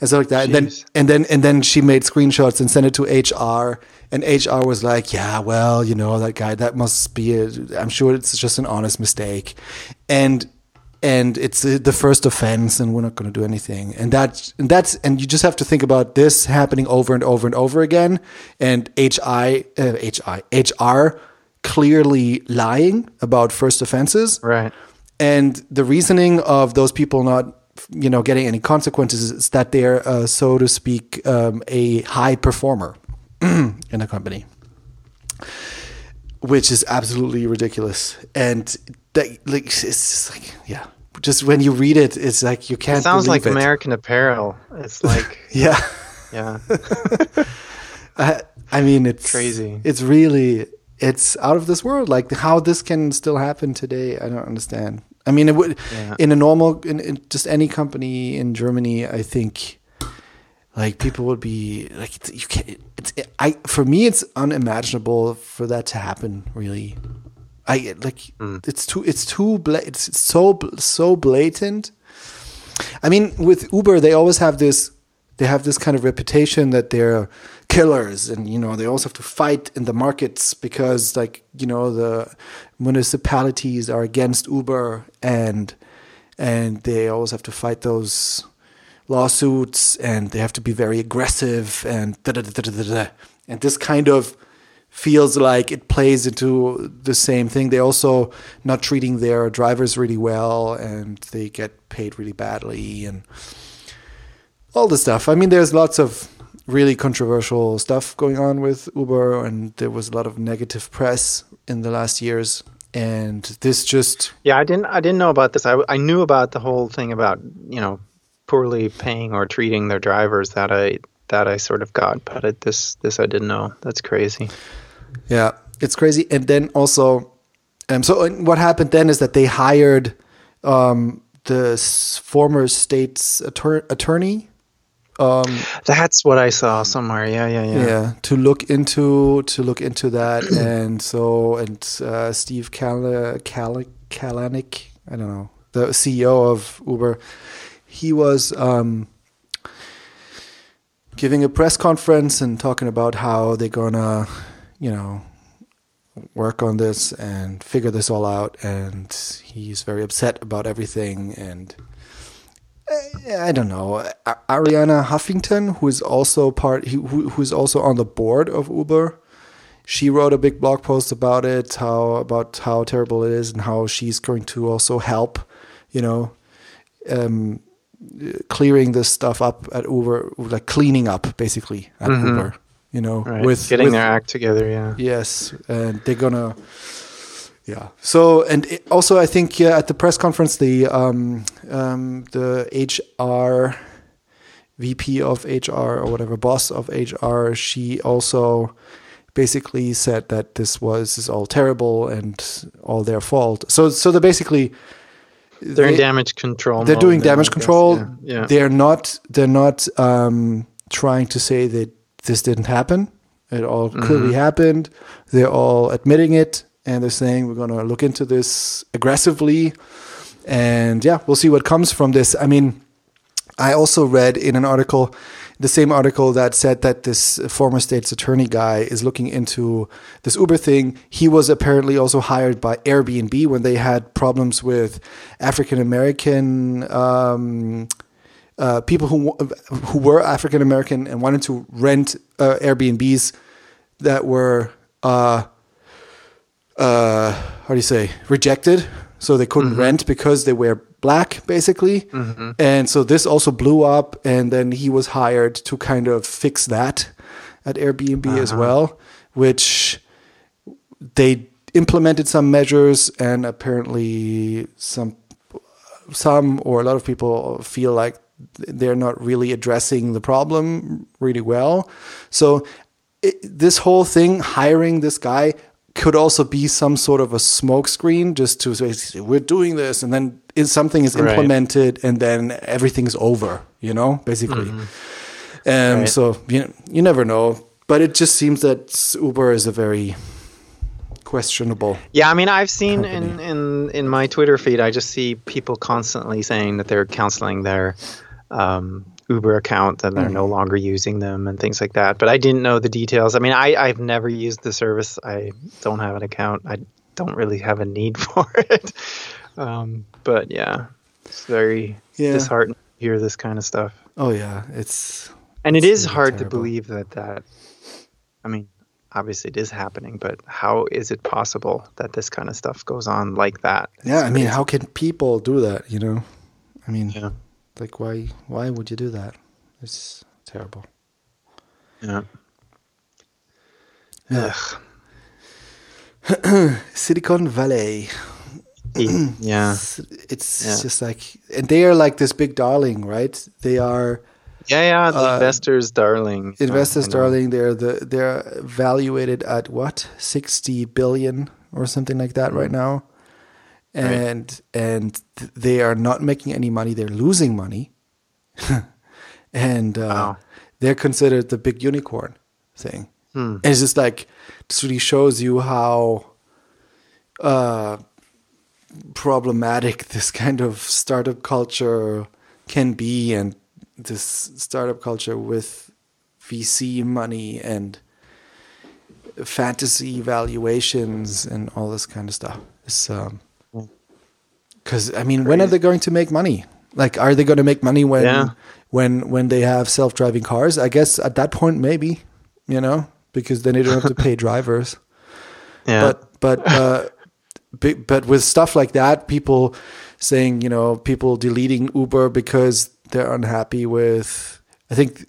and stuff like that. And then and then and then she made screenshots and sent it to hr and hr was like yeah well you know that guy that must be a, i'm sure it's just an honest mistake. And and it's the first offense and we're not going to do anything. And that's and that's and you just have to think about this happening over and over and over again. And hi uh, hi hr clearly lying about first offenses. Right. and the reasoning of those people not you know getting any consequences is that they're uh, so to speak um, a high performer in the company which is absolutely ridiculous. And that like it's just like yeah just when you read it it's like you can't It sounds like it. American Apparel. It's like, yeah yeah. I, I mean it's Crazy. it's really it's out of this world like how this can still happen today i don't understand i mean it would Yeah. in a normal in, in just any company in germany i think like people would be like you can't it's i for me it's unimaginable for that to happen really i like mm. it's too it's too bla- it's, it's so so blatant I mean, with Uber, they always have this. They have this kind of reputation that they're killers, and you know they also have to fight in the markets because, like, you know, the municipalities are against Uber, and and they always have to fight those lawsuits, and they have to be very aggressive, and da da da da da. And this kind of feels like it plays into the same thing. They're also not treating their drivers really well, and they get paid really badly, and all the stuff. I mean, there's lots of really controversial stuff going on with Uber, and there was a lot of negative press in the last years. And this just Yeah, I didn't. I didn't know about this. I, I knew about the whole thing about you know poorly paying or treating their drivers. That I that I sort of got, but it, this this I didn't know. That's crazy. Yeah, it's crazy. And then also, um, so and what happened then is that they hired um, the former state's attor- attorney. Um, That's what I saw somewhere. Yeah, yeah, yeah. yeah. to look into to look into that, and so and uh, Steve Kal- Kal- Kalanick, I don't know, the CEO of Uber, he was um, giving a press conference and talking about how they're gonna, you know, work on this and figure this all out, and he's very upset about everything and. eh, I don't know. Arianna Huffington, who is also part, who who is also on the board of Uber, she wrote a big blog post about it, how about how terrible it is, and how she's going to also help, you know, um, clearing this stuff up at Uber, like cleaning up basically at Uber, you know, Right. with Getting with- their act together. Yeah. Yes, and they're gonna. Yeah. So, and it, also, I think yeah, at the press conference, the um, um, the HR VP of HR or whatever boss of HR, she also basically said that this was is all terrible and all their fault. So, so they're basically They're in damage control. they're doing damage control. Yeah. yeah. They're not. They're not um, trying to say that this didn't happen. It all Mm-hmm. clearly happened. They're all admitting it, and they're saying we're going to look into this aggressively. And yeah, we'll see what comes from this. I mean, I also read in an article, the same article that said that this former state's attorney guy is looking into this Uber thing. He was apparently also hired by Airbnb when they had problems with African American um, uh, people who who were African American and wanted to rent uh, Airbnbs that were uh, uh, how do you say rejected, so they couldn't rent because they were black, basically. And so this also blew up, and then he was hired to kind of fix that at Airbnb as well, which they implemented some measures, and apparently some some or a lot of people feel like they're not really addressing the problem really well. So it, this whole thing, hiring this guy, could also be some sort of a smokescreen, just to say we're doing this, and then is something is Right. implemented, and then everything's over. You know, basically. Um, Right. So you you never know, but it just seems that Uber is a very questionable. Yeah, I mean, I've seen in, in in my Twitter feed, I just see people constantly saying that they're counseling their um, Uber account, that they're no longer using them, and things like that. But I didn't know the details. I mean, I I've never used the service. I don't have an account. I don't really have a need for it. Um, but yeah, it's very Yeah. disheartening to hear this kind of stuff. Oh yeah, it's And it It's is really hard to believe that that. I mean, obviously it is happening, but how is it possible that this kind of stuff goes on like that? yeah. It's I mean, crazy. how can people do that? You know, I mean, Yeah. Like why why would you do that? It's terrible. Yeah. Ugh. Silicon Valley. Yeah. It's, it's Yeah. just like, and they are like this big darling, right? They are Yeah, yeah. The Uh, investors' darling. Investors, darling. They're the they're valuated at what sixty billion or something like that right now, Right. and and they are not making any money. They're losing money, and uh, Wow. they're considered the big unicorn thing. Hmm. And it's just like this really shows you how uh, problematic this kind of startup culture can be, and this startup culture with VC money and fantasy valuations and all this kind of stuff. It's um, because I mean, when are they going to make money? Like, are they going to make money when Yeah. when when they have self driving cars? I guess at that point, maybe you know, because then they don't have to pay drivers Yeah. but but uh, but with stuff like that, people saying you know people deleting Uber because they're unhappy with. I think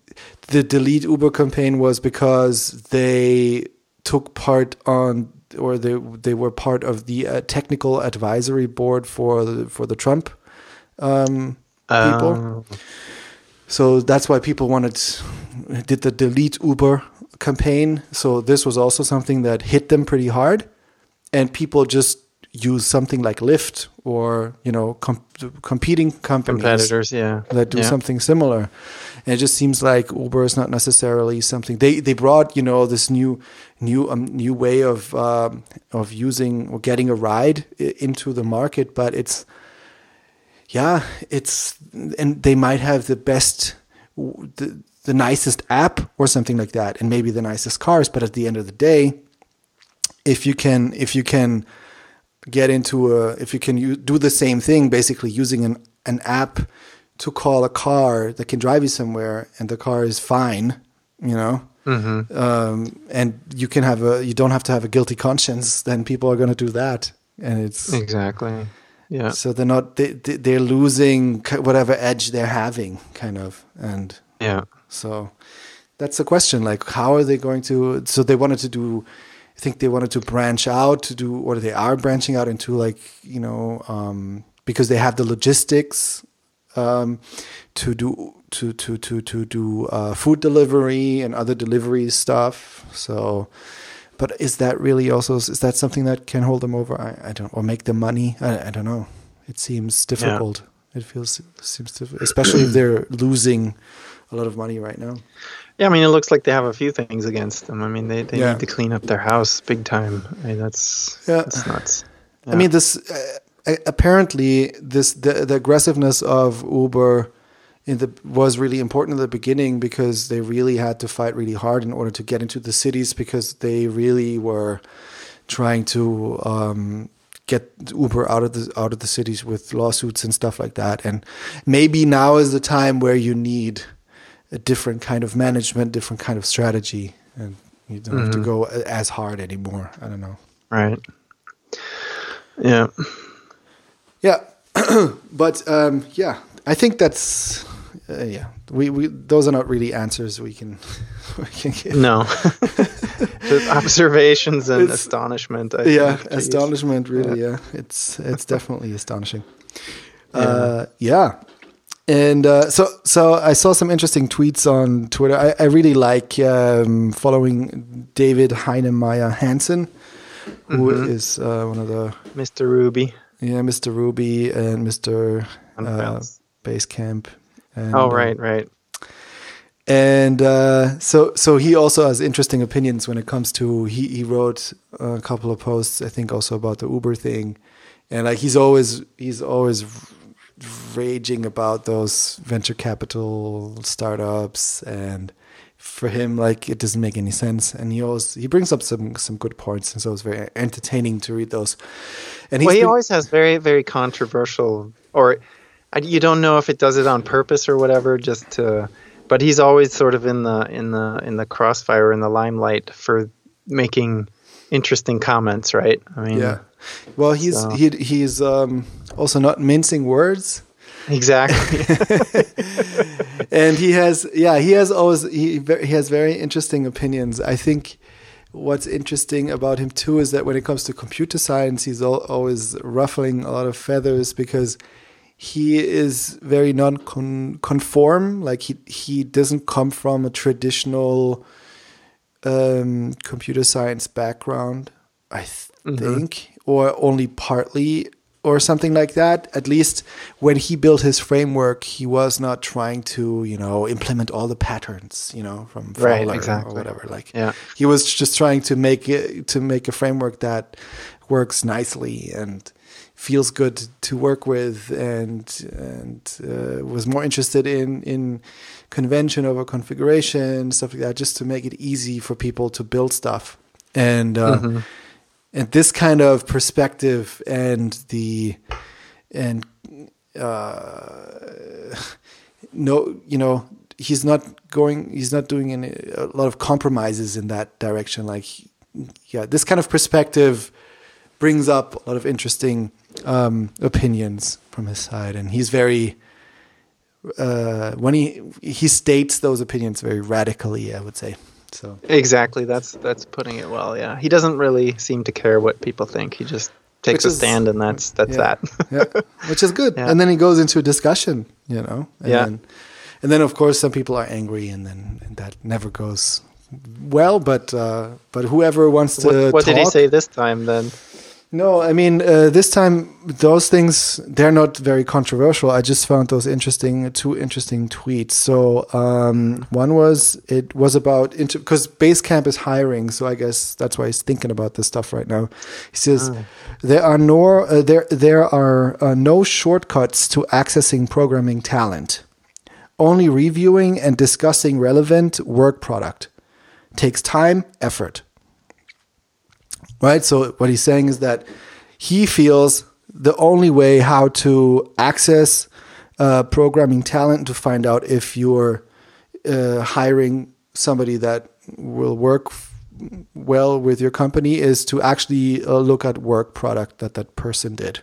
the delete Uber campaign was because they took part on or they they were part of the uh, technical advisory board for the, for the Trump um, people. Um, So that's why people wanted did the delete Uber campaign. So this was also something that hit them pretty hard, and people just use something like Lyft or you know com- competing companies competitors, yeah. that do yeah. something similar. And it just seems like Uber is not necessarily something they they brought you know this new new um, new way of um, of using or getting a ride into the market, but it's yeah, it's and they might have the best the, the nicest app or something like that and maybe the nicest cars but at the end of the day if you can if you can get into a if you can u- do the same thing basically using an an app to call a car that can drive you somewhere and the car is fine you know Mm-hmm. um, and you can have a you don't have to have a guilty conscience then people are going to do that and it's Exactly. Yeah. so they're not they, they- they're losing whatever edge they're having kind of and Yeah. so that's the question like how are they going to so they wanted to do i think they wanted to branch out to do or they are branching out into like you know um, because they have the logistics um, to do to to to to do uh, food delivery and other delivery stuff. So but is that really also is that something that can hold them over? I, I don't or make them money? I, I don't know. It seems difficult. It feels seems difficult especially if they're losing a lot of money right now Yeah, I mean, it looks like they have a few things against them. I mean, they, they Yeah. need to clean up their house big time. I mean, that's Yeah. that's nuts. I mean, this uh, apparently this the, the aggressiveness of Uber in the was really important in the beginning because they really had to fight really hard in order to get into the cities because they really were trying to um, get Uber out of the out of the cities with lawsuits and stuff like that. And maybe now is the time where you need a different kind of management, different kind of strategy, and you don't have to go as hard anymore. I don't know. right. Yeah. Yeah, but um, yeah, I think that's uh, yeah. We, we those are not really answers we can we can give. No. Observations and It's- astonishment. I yeah, think. Astonishment. Really, yeah. It's it's definitely astonishing. Uh, yeah, and uh, so so I saw some interesting tweets on Twitter. I, I really like um, following David Heinemeier Hansson, who is uh, one of the Mr. Ruby. yeah Mr. Ruby and Mr. Uh, Basecamp. And, Oh, uh, right, right. and uh, so so he also has interesting opinions when it comes to he he wrote a couple of posts I think also about the Uber thing, and like he's always he's always raging about those venture capital startups and for him like it doesn't make any sense and he always he brings up some some good points and so it's very entertaining to read those and well, he been, always has very very controversial or you don't know if it does it on purpose or whatever just to but he's always sort of in the in the in the crossfire in the limelight for making interesting comments, right? I mean, yeah. Well, he's so. he, he's um, also not mincing words. Exactly. and he has yeah he has always he he has very interesting opinions. I think what's interesting about him too is that when it comes to computer science, he's always ruffling a lot of feathers because he is very non-conform. Like he he doesn't come from a traditional um, computer science background, I th- mm-hmm. think, or only partly, or something like that. At least when he built his framework, he was not trying to, you know, implement all the patterns, you know, from Fowler right, exactly. or whatever. Like, yeah. he was just trying to make it to make a framework that works nicely and feels good to work with and and uh, was more interested in in convention over configuration stuff like that just to make it easy for people to build stuff and uh, mm-hmm. And this kind of perspective and the and uh, no you know he's not going he's not doing any, a lot of compromises in that direction like yeah this kind of perspective brings up a lot of interesting um, opinions from his side, and he's very uh, when he he states those opinions very radically. I would say so. Exactly. That's that's putting it well. Yeah, he doesn't really seem to care what people think. He just takes which a stand, and that's that's yeah, that. yeah, which is good. Yeah. And then he goes into a discussion. You know. And yeah. Then, and then of course some people are angry, and then and that never goes well. But uh, but whoever wants to. What, what talk, did he say this time then? No, I mean uh, this time those things they're not very controversial. I just found those interesting, two interesting tweets. So um, one was it was about because Basecamp is hiring, so I guess that's why he's thinking about this stuff right now. He says oh. there are no uh, there there are uh, no shortcuts to accessing programming talent. Only reviewing and discussing relevant work product takes time, effort right? So what he's saying is that he feels the only way how to access uh, programming talent to find out if you're uh, hiring somebody that will work well with your company is to actually uh, look at work product that that person did.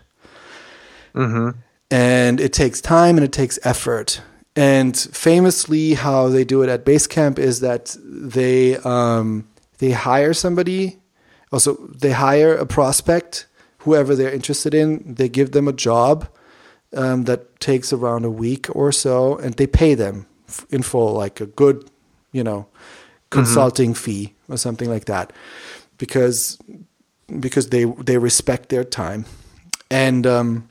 Mm-hmm. And it takes time and it takes effort. And famously, how they do it at Basecamp is that they um, they hire somebody also they hire a prospect whoever they're interested in they give them a job um, that takes around a week or so and they pay them in full like a good you know consulting mm-hmm. fee or something like that. Because because they they respect their time. And um,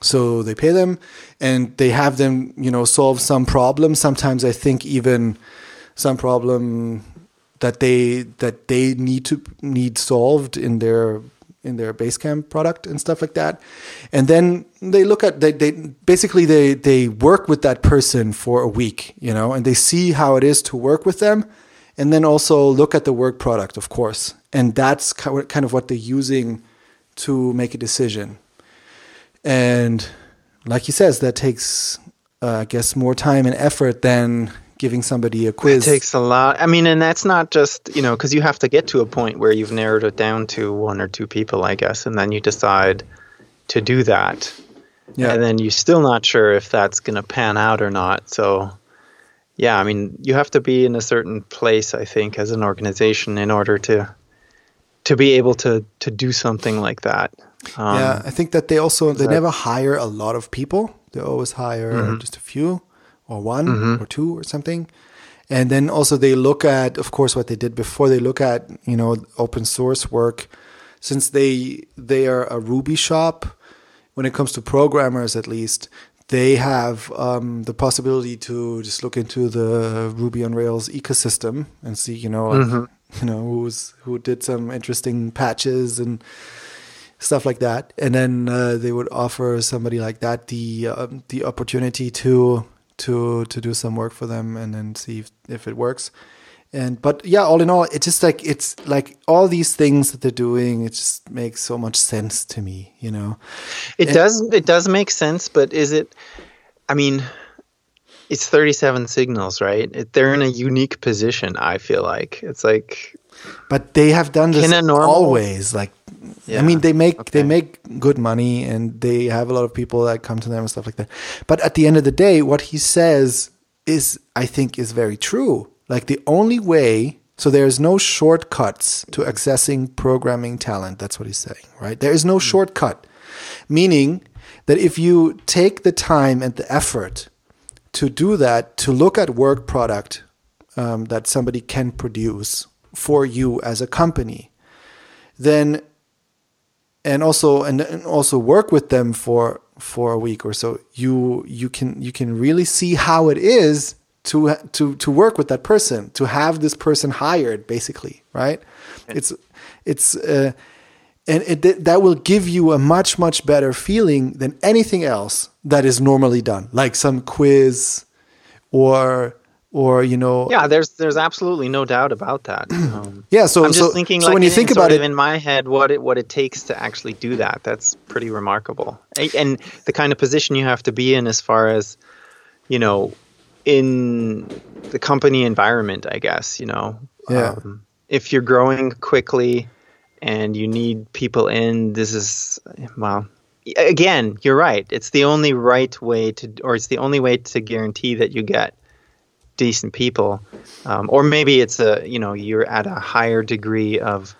so they pay them and they have them you know solve some problem sometimes i think even some problem that they that they need to need solved in their in their Basecamp product and stuff like that. And then they look at they, they basically they they work with that person for a week, you know, and they see how it is to work with them and then also look at the work product, of course. And that's kind of what they're using to make a decision. And like he says, that takes, uh, I guess, more time and effort than giving somebody a quiz. It takes a lot. I mean, and that's not just, you know, because you have to get to a point where you've narrowed it down to one or two people, I guess, and then you decide to do that. Yeah. And then you're still not sure if that's going to pan out or not. So, yeah, I mean, you have to be in a certain place, I think, as an organization in order to to be able to to do something like that. Um, yeah, I think that they also they never hire a lot of people. They always hire mm-hmm. just a few or one mm-hmm. or two or something. And then also they look at, of course, what they did before. They look at you know open source work, since they they are a Ruby shop. When it comes to programmers, at least, they have um, the possibility to just look into the Ruby on Rails ecosystem and see, you know, Mhm. you know, who's who did some interesting patches and stuff like that, and then uh, they would offer somebody like that the um, the opportunity to to to do some work for them and then see if, if it works. And but yeah, all in all, it's just like it's like all these things that they're doing. It just makes so much sense to me, you know. It And- does it does make sense, but is it? I mean, it's 37 signals, right? It, they're in a unique position. I feel like it's like But they have done this Can a normal- always. Like, I mean, they make they make good money, and they have a lot of people that come to them and stuff like that. But at the end of the day, what he says is, I think, is very true. Like the only way, so there's no shortcuts to accessing programming talent. That's what he's saying, right? There is no shortcut, meaning that if you take the time and the effort to do that, to look at work product um, that somebody can produce for you as a company, then and also and, and also work with them for for a week or so, you you can you can really see how it is to to to work with that person, to have this person hired, basically, right? It's it's. Uh, and it, that will give you a much much better feeling than anything else that is normally done like some quiz or or you know yeah. There's there's absolutely no doubt about that. Um, yeah so I'm just so, thinking so like when you think about it in my head what it what it takes to actually do that. That's pretty remarkable. And the kind of position you have to be in as far as you know in the company environment, I guess, you know. Yeah. Um, if you're growing quickly and you need people in, this is well again, you're right. It's the only right way to or it's the only way to guarantee that you get decent people um, or maybe it's a you know you're at a higher degree of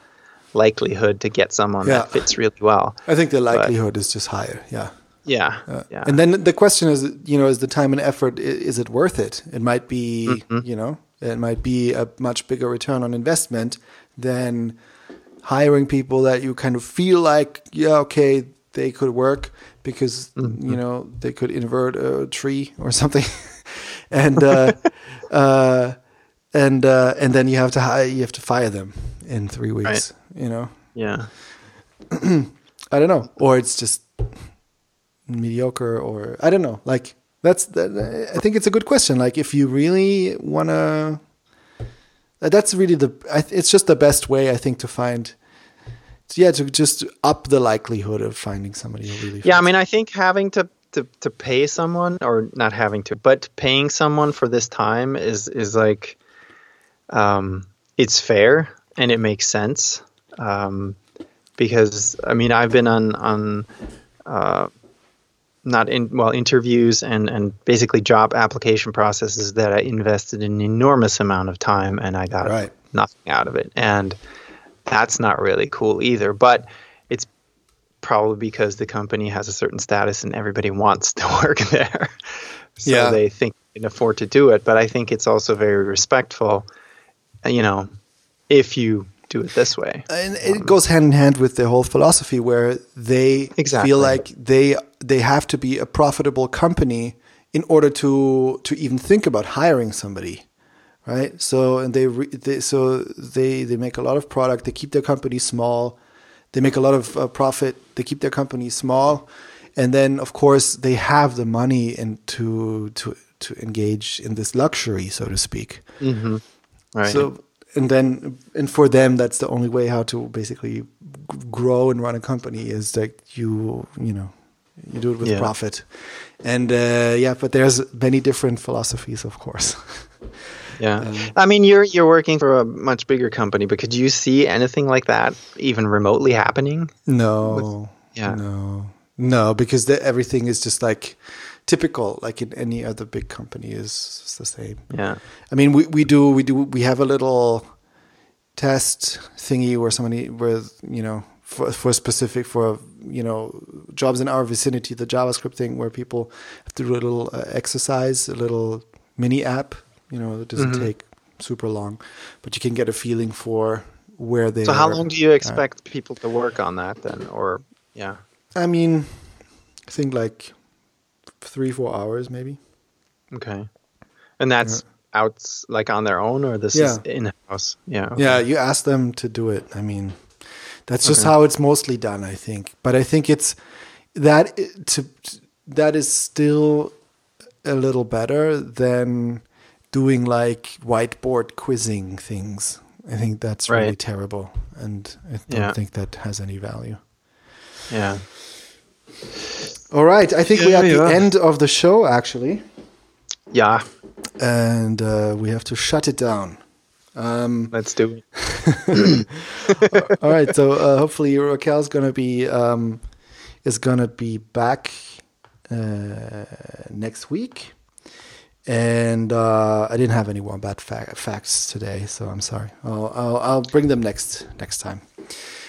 likelihood to get someone Yeah. that fits really well i think the likelihood is just higher yeah yeah Uh, yeah And then the question is, you know, is the time and effort is it worth it? It might be, Mm-hmm. you know, it might be a much bigger return on investment than hiring people that you kind of feel like, yeah, okay, they could work because Mm-hmm. you know they could invert a tree or something, and uh, uh, and uh, and then you have to hire, you have to fire them in three weeks. You know, yeah I don't know, or it's just mediocre, or I don't know. Like that's that, I think it's a good question. Like if you really wanna, that's really the. It's just the best way I think to find. Yeah, to just up the likelihood of finding somebody who really. yeah i mean i think having to to, to pay someone or not having to but paying someone for this time is is like um it's fair and it makes sense. Um because i mean i've been on on uh not in well interviews and and basically job application processes that i invested an enormous amount of time and i got Right. nothing out of it. And that's not really cool either. But probably because the company has a certain status and everybody wants to work there so Yeah. they think they can afford to do it but i think it's also very respectful you know if you do it this way and it um, goes hand in hand with the whole philosophy where they Exactly. feel like they they have to be a profitable company in order to to even think about hiring somebody right so and they, re, they so they they make a lot of product they keep their company small they make a lot of uh, profit. They keep their company small. And then of course they have the money and to to to engage in this luxury so to speak. Right. So and then and for them that's the only way how to basically grow and run a company is that you you know you do it with Yeah. profit. And uh, yeah but there's many different philosophies of course Yeah, Um, I mean, you're you're working for a much bigger company, but could you see anything like that even remotely happening? no yeah. no no because the, everything is just like typical like in any other big company is is the same Yeah, I mean, we, we do we do we have a little test thingy where somebody where you know for for specific for you know jobs in our vicinity, the JavaScript thing where people have to do a little uh, exercise, a little mini app. You know, it doesn't Mm-hmm. take super long, but you can get a feeling for where they. So how are. long do you expect people to work on that then? Or yeah, I mean, I think like three four hours maybe. Okay. And that's out like on their own, or this is in house? Yeah. okay. Yeah, you ask them to do it. I mean, that's just Okay. how it's mostly done, I think. But I think it's that to that is still a little better than doing like whiteboard quizzing things. I think that's really terrible, and I don't Yeah. think that has any value. Yeah. All right, I think we're Yeah, at the yeah. end of the show actually, Yeah. and uh, we have to shut it down. Um, Let's do it. all right, so uh, hopefully Raquel's gonna be um, is gonna be back uh, next week, and uh, I didn't have any wombat fa- facts today, so I'm sorry. I'll, I'll I'll bring them next next time.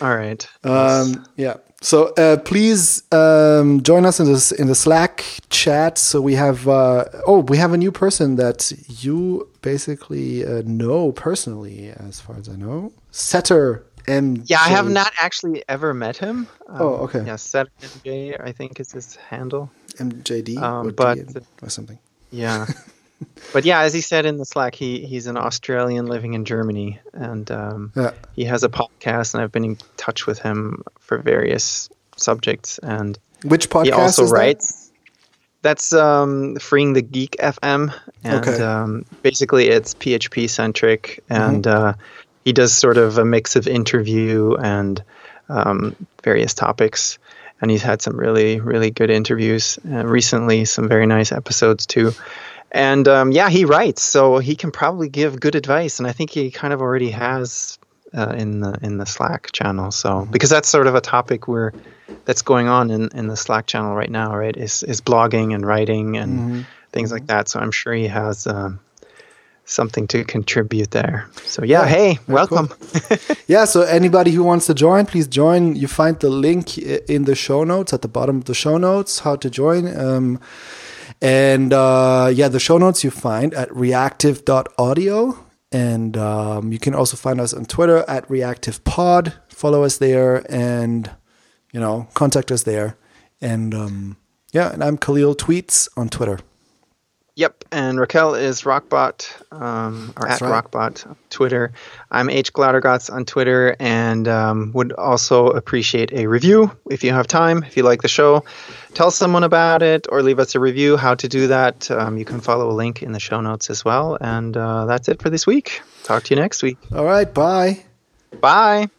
All right. Um, yeah. So uh, please um, join us in this in the Slack chat. So we have uh, oh we have a new person that you basically uh, know personally, as far as I know, Setter M. yeah, I have not actually ever met him. Um, Oh, okay. Yeah, Seth MJ, I think is his handle. MJD Um, or, but- DN or something. Yeah. but yeah, as he said in the Slack, he he's an Australian living in Germany, and um, Yeah. he has a podcast, and I've been in touch with him for various subjects, and Which podcast he also is that? writes. That's um, Freeing the Geek FM, and Okay. um, basically it's PHP centric, and Mm-hmm. uh, he does sort of a mix of interview and um, various topics. And he's had some really, really good interviews uh, recently, some very nice episodes too. And um, yeah, he writes, so he can probably give good advice, and I think he kind of already has uh, in the in the Slack channel. So because that's sort of a topic where that's going on in, in the Slack channel right now, right? Is is blogging and writing and things like that. So I'm sure he has um, something to contribute there. So yeah, Yeah, hey, welcome. Yeah, so anybody who wants to join, please join. You find the link in the show notes at the bottom of the show notes, how to join. Um, and uh, yeah, the show notes you find at reactive.audio. And um, you can also find us on Twitter at Reactive Pod. Follow us there and, you know, contact us there. And um, yeah, and I'm Kahlil Tweets on Twitter. Yep, and Raquel is Rockbot, um, or That's at right. Rockbot on Twitter. I'm H Glattergotz on Twitter, and um, would also appreciate a review if you have time. If you like the show, tell someone about it or leave us a review. How to do that? Um, you can follow a link in the show notes as well. And uh, that's it for this week. Talk to you next week. All right, bye. Bye.